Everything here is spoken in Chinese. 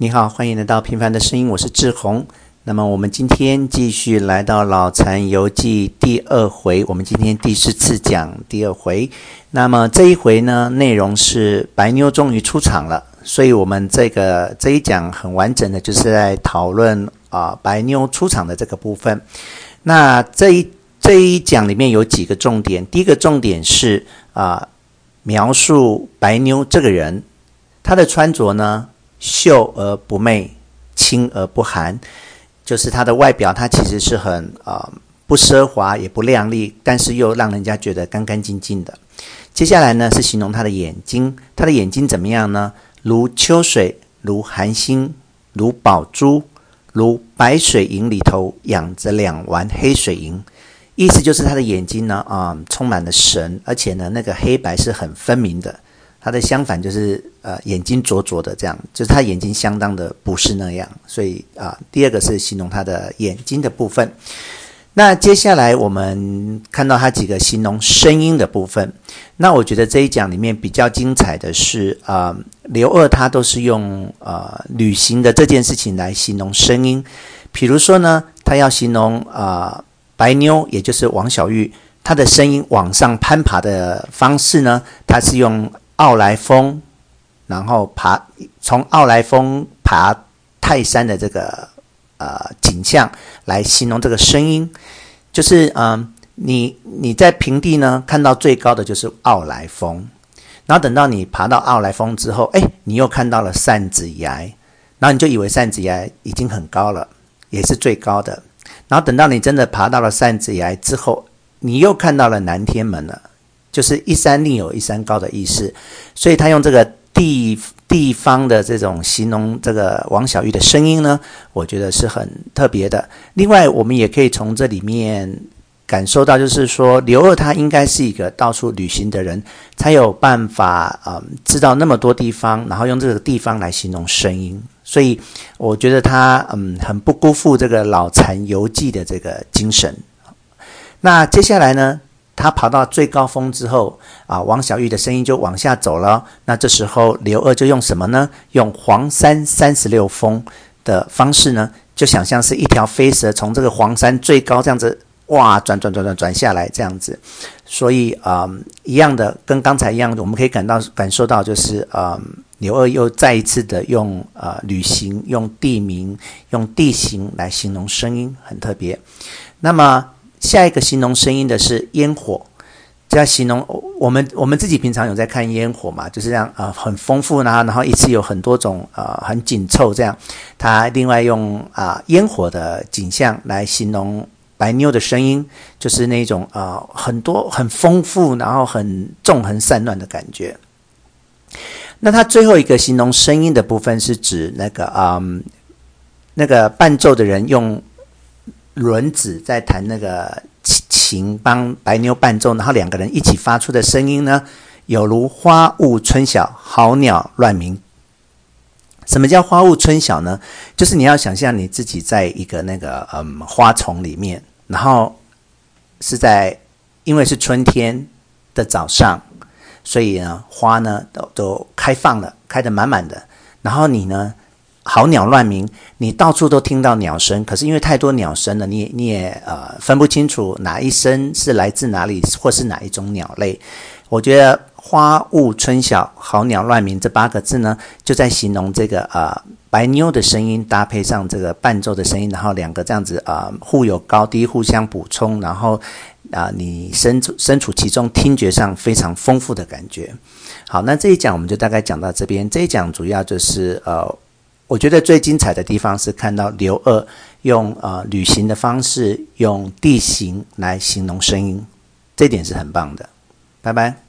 你好，欢迎来到平凡的声音，我是志宏。那么我们今天继续来到《老残游记》第二回，我们今天第四次讲第二回。那么这一回呢，内容是白妞终于出场了，所以我们这个这一讲很完整的，就是在讨论啊、白妞出场的这个部分。那这一这一讲里面有几个重点，第一个重点是啊、描述白妞这个人，她的穿着呢。秀而不媚，清而不寒，就是她的外表，她其实是很啊、呃、不奢华也不靓丽，但是又让人家觉得干干净净的。接下来呢是形容他的眼睛，他的眼睛怎么样呢？如秋水，如寒星，如宝珠，如白水银里头养着两丸黑水银。意思就是他的眼睛呢啊、充满了神，而且呢那个黑白是很分明的。他的相反就是，呃，眼睛浊浊的，这样就是他眼睛相当的不是那样，所以啊、第二个是形容他的眼睛的部分。那接下来我们看到他几个形容声音的部分。那我觉得这一讲里面比较精彩的是，啊、刘二他都是用呃旅行的这件事情来形容声音。比如说呢，他要形容啊、白妞，也就是王小玉，她的声音往上攀爬的方式呢，他是用。奥来峰，然后爬从奥来峰爬泰山的这个呃景象来形容这个声音，就是嗯、你你在平地呢看到最高的就是奥来峰，然后等到你爬到奥来峰之后，哎，你又看到了扇子崖，然后你就以为扇子崖已经很高了，也是最高的，然后等到你真的爬到了扇子崖之后，你又看到了南天门了。就是一山另有一山高的意思，所以他用这个地地方的这种形容这个王小玉的声音呢，我觉得是很特别的。另外，我们也可以从这里面感受到，就是说刘二他应该是一个到处旅行的人，才有办法嗯知道那么多地方，然后用这个地方来形容声音。所以我觉得他嗯很不辜负这个老残游记的这个精神。那接下来呢？他爬到最高峰之后，啊，王小玉的声音就往下走了。那这时候刘二就用什么呢？用黄山三十六峰的方式呢，就想象是一条飞蛇从这个黄山最高这样子哇转转转转转下来这样子。所以啊、嗯，一样的跟刚才一样的，我们可以感到感受到就是啊、嗯，刘二又再一次的用啊旅行、用地名、用地形来形容声音，很特别。那么。下一个形容声音的是烟火，这样形容我们我们自己平常有在看烟火嘛，就是这样啊、很丰富呢，然后一次有很多种啊、很紧凑这样。他另外用啊、烟火的景象来形容白妞的声音，就是那种啊、很多很丰富，然后很纵横散乱的感觉。那他最后一个形容声音的部分是指那个啊、那个伴奏的人用。轮子在弹那个琴，帮白妞伴奏，然后两个人一起发出的声音呢，有如花雾春晓，好鸟乱鸣。什么叫花雾春晓呢？就是你要想象你自己在一个那个嗯花丛里面，然后是在因为是春天的早上，所以呢花呢都都开放了，开得满满的，然后你呢？好鸟乱鸣，你到处都听到鸟声，可是因为太多鸟声了，你你也呃分不清楚哪一声是来自哪里，或是哪一种鸟类。我觉得“花雾春晓，好鸟乱鸣”这八个字呢，就在形容这个呃白妞的声音搭配上这个伴奏的声音，然后两个这样子呃互有高低，互相补充，然后啊、你身处身处其中，听觉上非常丰富的感觉。好，那这一讲我们就大概讲到这边。这一讲主要就是呃。我觉得最精彩的地方是看到刘二用呃旅行的方式，用地形来形容声音，这点是很棒的。拜拜。